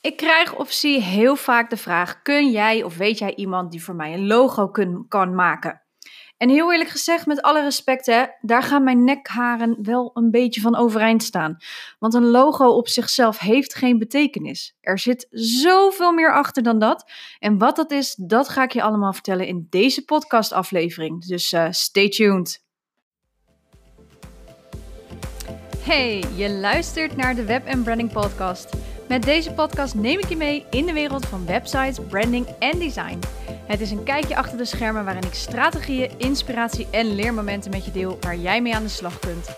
Ik krijg of zie heel vaak de vraag: kun jij of weet jij iemand die voor mij een logo kan maken? En heel eerlijk gezegd, met alle respect, hè, daar gaan mijn nekharen wel een beetje van overeind staan. Want een logo op zichzelf heeft geen betekenis. Er zit zoveel meer achter dan dat. En wat dat is, dat ga ik je allemaal vertellen in deze podcastaflevering. Dus uh, stay tuned. Hey, je luistert naar de Web Branding Podcast. Met deze podcast neem ik je mee in de wereld van websites, branding en design. Het is een kijkje achter de schermen waarin ik strategieën, inspiratie en leermomenten met je deel waar jij mee aan de slag kunt.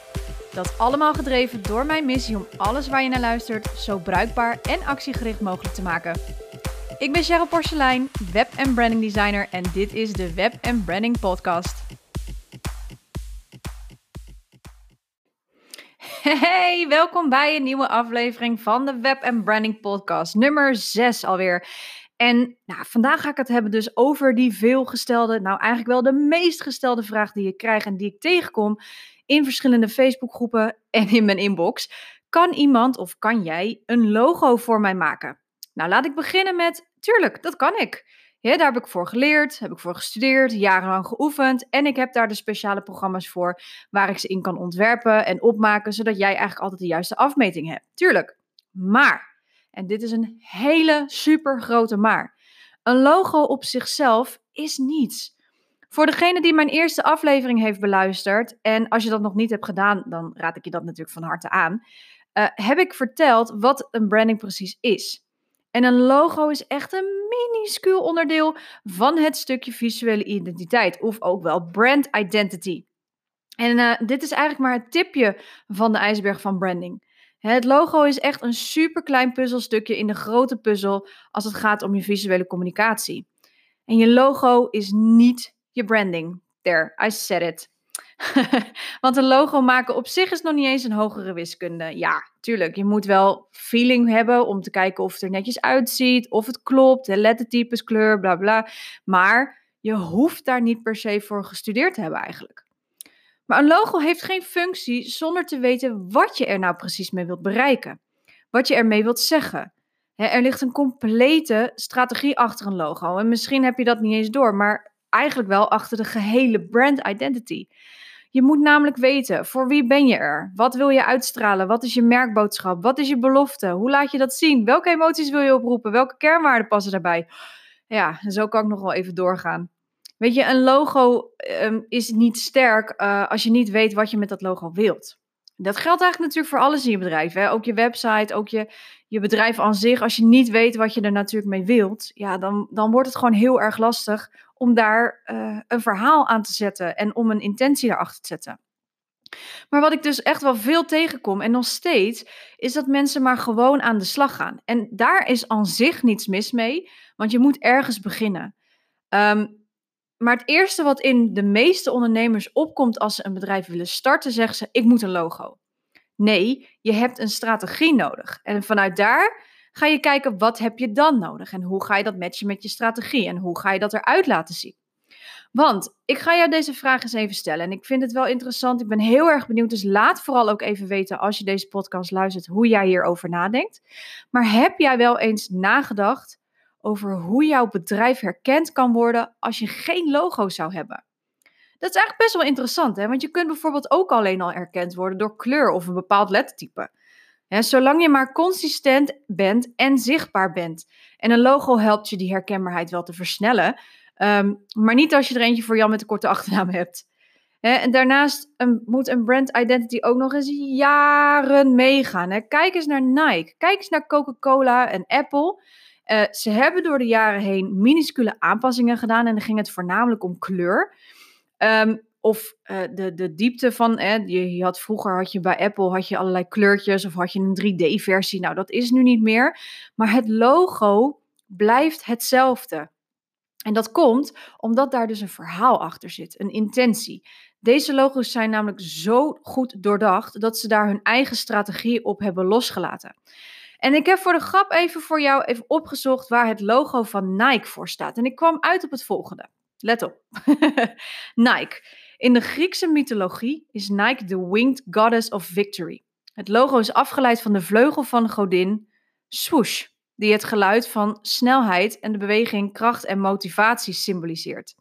Dat allemaal gedreven door mijn missie om alles waar je naar luistert zo bruikbaar en actiegericht mogelijk te maken. Ik ben Cheryl Porcelein, web- en branding designer en dit is de Web Branding Podcast. Hey, welkom bij een nieuwe aflevering van de Web Branding Podcast, nummer 6 alweer. En nou, vandaag ga ik het hebben dus over die veelgestelde, nou eigenlijk wel de meest gestelde vraag die ik krijg en die ik tegenkom in verschillende Facebookgroepen en in mijn inbox. Kan iemand of kan jij een logo voor mij maken? Nou, laat ik beginnen met, tuurlijk, dat kan ik. Ja, daar heb ik voor geleerd, heb ik voor gestudeerd, jarenlang geoefend. En ik heb daar de speciale programma's voor waar ik ze in kan ontwerpen en opmaken, zodat jij eigenlijk altijd de juiste afmeting hebt. Tuurlijk. Maar, en dit is een hele super grote maar. Een logo op zichzelf is niets. Voor degene die mijn eerste aflevering heeft beluisterd, en als je dat nog niet hebt gedaan, dan raad ik je dat natuurlijk van harte aan, uh, heb ik verteld wat een branding precies is. En een logo is echt een minuscuul onderdeel van het stukje visuele identiteit, of ook wel brand identity. En uh, dit is eigenlijk maar het tipje van de ijsberg van branding. Het logo is echt een super klein puzzelstukje in de grote puzzel als het gaat om je visuele communicatie. En je logo is niet je branding. There, I said it. Want een logo maken op zich is nog niet eens een hogere wiskunde. Ja, tuurlijk, je moet wel feeling hebben om te kijken of het er netjes uitziet, of het klopt, de lettertypes, kleur, bla bla. Maar je hoeft daar niet per se voor gestudeerd te hebben eigenlijk. Maar een logo heeft geen functie zonder te weten wat je er nou precies mee wilt bereiken. Wat je ermee wilt zeggen. er ligt een complete strategie achter een logo. En misschien heb je dat niet eens door, maar eigenlijk wel achter de gehele brand identity. Je moet namelijk weten, voor wie ben je er? Wat wil je uitstralen? Wat is je merkboodschap? Wat is je belofte? Hoe laat je dat zien? Welke emoties wil je oproepen? Welke kernwaarden passen daarbij? Ja, zo kan ik nog wel even doorgaan. Weet je, een logo um, is niet sterk uh, als je niet weet wat je met dat logo wilt. Dat geldt eigenlijk natuurlijk voor alles in je bedrijf. Hè? Ook je website, ook je, je bedrijf aan zich. Als je niet weet wat je er natuurlijk mee wilt, ja, dan, dan wordt het gewoon heel erg lastig om daar uh, een verhaal aan te zetten en om een intentie daarachter te zetten. Maar wat ik dus echt wel veel tegenkom en nog steeds, is dat mensen maar gewoon aan de slag gaan. En daar is aan zich niets mis mee, want je moet ergens beginnen. Um, maar het eerste wat in de meeste ondernemers opkomt als ze een bedrijf willen starten, zeggen ze: Ik moet een logo. Nee, je hebt een strategie nodig. En vanuit daar ga je kijken wat heb je dan nodig en hoe ga je dat matchen met je strategie en hoe ga je dat eruit laten zien. Want ik ga jou deze vraag eens even stellen en ik vind het wel interessant. Ik ben heel erg benieuwd, dus laat vooral ook even weten als je deze podcast luistert hoe jij hierover nadenkt. Maar heb jij wel eens nagedacht over hoe jouw bedrijf herkend kan worden als je geen logo zou hebben? Dat is eigenlijk best wel interessant, hè? want je kunt bijvoorbeeld ook alleen al herkend worden door kleur of een bepaald lettertype zolang je maar consistent bent en zichtbaar bent. En een logo helpt je die herkenbaarheid wel te versnellen. Um, maar niet als je er eentje voor Jan met een korte achternaam hebt. en daarnaast um, moet een brand identity ook nog eens jaren meegaan. Kijk eens naar Nike. Kijk eens naar Coca-Cola en Apple. Uh, ze hebben door de jaren heen minuscule aanpassingen gedaan. En dan ging het voornamelijk om kleur. Um, of uh, de, de diepte van, eh, je, je, had vroeger had je bij Apple had je allerlei kleurtjes of had je een 3D-versie. Nou, dat is nu niet meer. Maar het logo blijft hetzelfde. En dat komt omdat daar dus een verhaal achter zit, een intentie. Deze logo's zijn namelijk zo goed doordacht dat ze daar hun eigen strategie op hebben losgelaten. En ik heb voor de grap even voor jou even opgezocht waar het logo van Nike voor staat. En ik kwam uit op het volgende. Let op. Nike. In de Griekse mythologie is Nike de winged goddess of victory. Het logo is afgeleid van de vleugel van de godin swoosh. die het geluid van snelheid en de beweging kracht en motivatie symboliseert.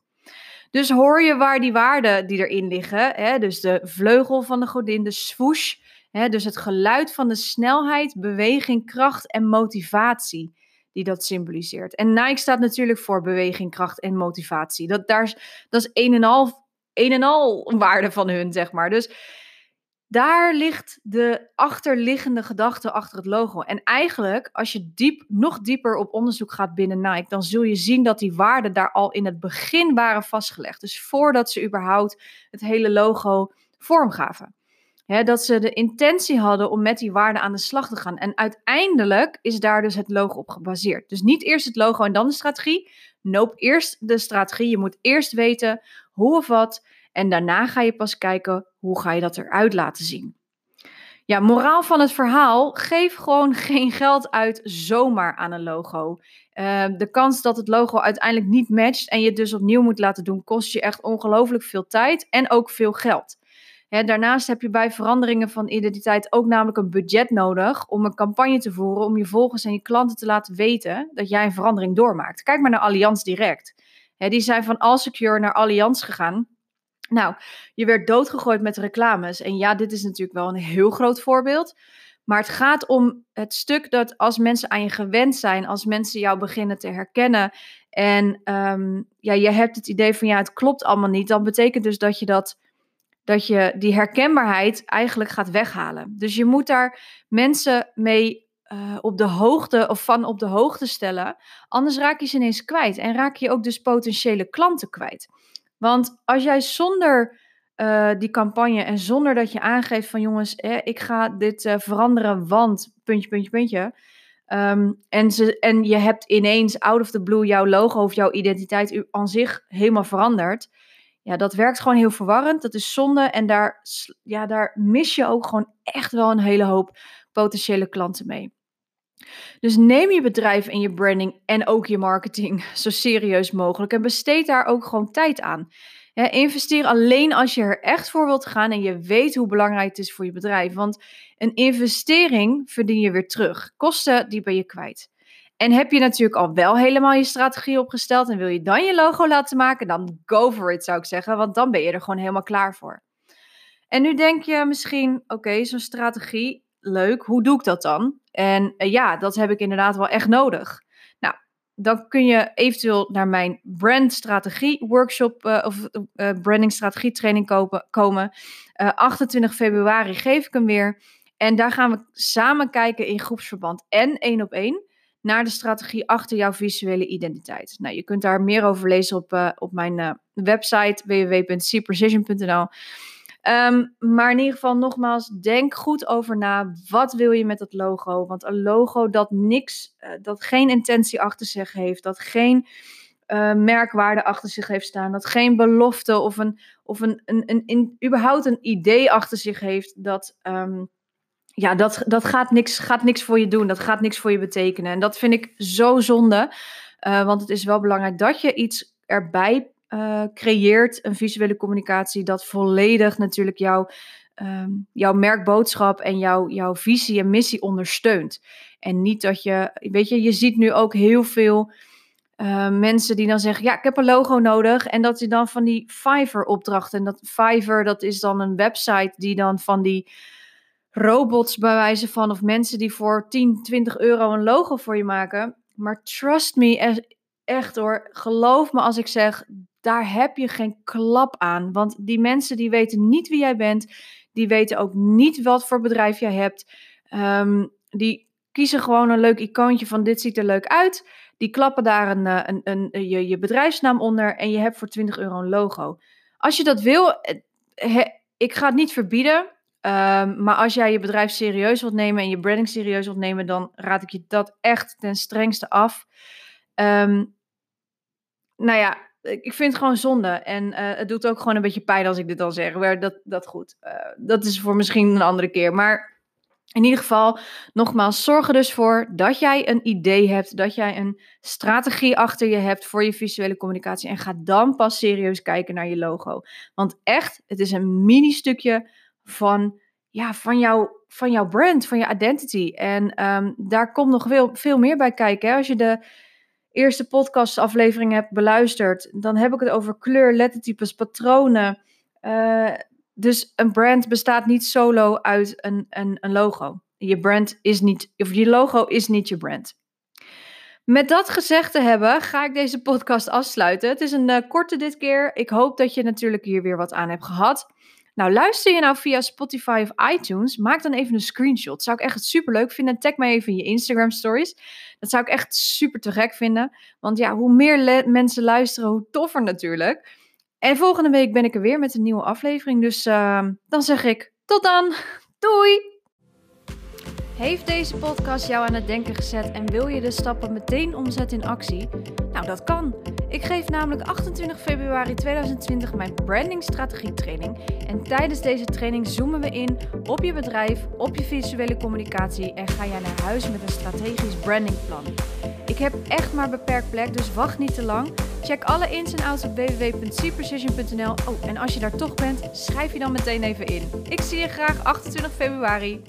Dus hoor je waar die waarden die erin liggen, hè, dus de vleugel van de godin, de swoosh, dus het geluid van de snelheid, beweging, kracht en motivatie die dat symboliseert. En Nike staat natuurlijk voor beweging, kracht en motivatie. Dat, daar, dat is een en al, een en al waarde van hun, zeg maar. Dus daar ligt de achterliggende gedachte achter het logo. En eigenlijk, als je diep, nog dieper op onderzoek gaat binnen Nike, dan zul je zien dat die waarden daar al in het begin waren vastgelegd. Dus voordat ze überhaupt het hele logo vormgaven. Dat ze de intentie hadden om met die waarden aan de slag te gaan. En uiteindelijk is daar dus het logo op gebaseerd. Dus niet eerst het logo en dan de strategie. Nope, eerst de strategie. Je moet eerst weten hoe of wat. En daarna ga je pas kijken hoe ga je dat eruit laten zien. Ja, moraal van het verhaal: geef gewoon geen geld uit zomaar aan een logo. Uh, de kans dat het logo uiteindelijk niet matcht en je het dus opnieuw moet laten doen, kost je echt ongelooflijk veel tijd en ook veel geld. Daarnaast heb je bij veranderingen van identiteit ook namelijk een budget nodig om een campagne te voeren om je volgers en je klanten te laten weten dat jij een verandering doormaakt. Kijk maar naar Allianz Direct. die zijn van Allsecure naar Allianz gegaan nou, je werd doodgegooid met reclames. En ja, dit is natuurlijk wel een heel groot voorbeeld. Maar het gaat om het stuk dat als mensen aan je gewend zijn, als mensen jou beginnen te herkennen en um, ja, je hebt het idee van ja, het klopt allemaal niet, dan betekent dus dat je dat, dat je die herkenbaarheid eigenlijk gaat weghalen. Dus je moet daar mensen mee uh, op de hoogte of van op de hoogte stellen, anders raak je ze ineens kwijt en raak je ook dus potentiële klanten kwijt. Want als jij zonder uh, die campagne en zonder dat je aangeeft van jongens, ik ga dit uh, veranderen, want puntje, puntje, puntje. Um, en, ze, en je hebt ineens out of the blue jouw logo of jouw identiteit aan zich helemaal veranderd. Ja, dat werkt gewoon heel verwarrend. Dat is zonde. En daar, ja, daar mis je ook gewoon echt wel een hele hoop potentiële klanten mee. Dus neem je bedrijf en je branding en ook je marketing zo serieus mogelijk en besteed daar ook gewoon tijd aan. investeer alleen als je er echt voor wilt gaan en je weet hoe belangrijk het is voor je bedrijf. Want een investering verdien je weer terug. Kosten, die ben je kwijt. En heb je natuurlijk al wel helemaal je strategie opgesteld en wil je dan je logo laten maken, dan go for it zou ik zeggen, want dan ben je er gewoon helemaal klaar voor. En nu denk je misschien, oké, zo'n strategie, leuk, hoe doe ik dat dan? En uh, ja, dat heb ik inderdaad wel echt nodig. Nou, dan kun je eventueel naar mijn brandstrategie workshop uh, of uh, branding strategie training kopen, komen. 28 februari geef ik hem weer. En daar gaan we samen kijken in groepsverband en één op één naar de strategie achter jouw visuele identiteit. Nou, je kunt daar meer over lezen op, op mijn website www.cprecision.nl. Ehm, maar in ieder geval nogmaals, denk goed over na. Wat wil je met dat logo? Want een logo dat niks, uh, dat geen intentie achter zich heeft, dat geen merkwaarde achter zich heeft staan, dat geen belofte of een, of een, een, een, überhaupt een idee achter zich heeft, dat, um, ja, dat, dat gaat, niks, gaat niks voor je doen. Dat gaat niks voor je betekenen. En dat vind ik zo zonde. Uh, want het is wel belangrijk dat je iets erbij uh, creëert een visuele communicatie dat volledig natuurlijk jouw, um, jouw merkboodschap en jouw, jouw visie en missie ondersteunt. En niet dat je, weet je, je ziet nu ook heel veel uh, mensen die dan zeggen, ja, ik heb een logo nodig. En dat je dan van die Fiverr opdrachten. En dat Fiverr, dat is dan een website die dan van die robots bij wijze van, of mensen die voor 10, 20 euro een logo voor je maken. Maar trust me, echt hoor, geloof me als ik zeg, daar heb je geen klap aan. Want die mensen die weten niet wie jij bent, die weten ook niet wat voor bedrijf jij hebt. Um, die kiezen gewoon een leuk icoontje van dit ziet er leuk uit. Die klappen daar een, eh, een, een, een je, je bedrijfsnaam onder en je hebt voor 20 euro een logo. Als je dat wil, eh, ik ga het niet verbieden. Um, maar als jij je bedrijf serieus wilt nemen en je branding serieus wilt nemen, dan raad ik je dat echt ten strengste af. Um, nou ja, ik vind het gewoon zonde. En uh, het doet ook gewoon een beetje pijn als ik dit dan zeg. Maar dat, dat goed. Uh, dat is voor misschien een andere keer. Maar in ieder geval, nogmaals, zorg er dus voor dat jij een idee hebt. Dat jij een strategie achter je hebt voor je visuele communicatie. En ga dan pas serieus kijken naar je logo. Want echt, het is een mini stukje van, ja, van jouw van jouw brand, van je identity. En ehm, daar komt nog veel, veel meer bij kijken. Hè? Als je de eerste podcastaflevering hebt beluisterd, dan heb ik het over kleur, lettertypes, patronen. Uh, dus een brand bestaat niet solo uit een, een, een logo. Je brand is niet, of je logo is niet je brand. Met dat gezegd te hebben, ga ik deze podcast afsluiten. Het is een uh, korte dit keer. Ik hoop dat je natuurlijk hier weer wat aan hebt gehad. Nou, luister je nou via Spotify of iTunes, maak dan even een screenshot. Zou ik echt super leuk vinden. Tag mij even in je Instagram stories. Dat zou ik echt super te gek vinden. Want ja, hoe meer mensen luisteren, hoe toffer natuurlijk. En volgende week ben ik er weer met een nieuwe aflevering. Dus uh, dan zeg ik tot dan. Doei! Heeft deze podcast jou aan het denken gezet en wil je de stappen meteen omzetten in actie? Nou, dat kan. Ik geef namelijk 28 februari 2020 mijn brandingstrategie training. En tijdens deze training zoomen we in op je bedrijf, op je visuele communicatie en ga jij naar huis met een strategisch brandingplan. Ik heb echt maar beperkt plek, dus wacht niet te lang. Check alle ins en outs op www.cprecision.nl. Oh, en als je daar toch bent, schrijf je dan meteen even in. Ik zie je graag 28 februari.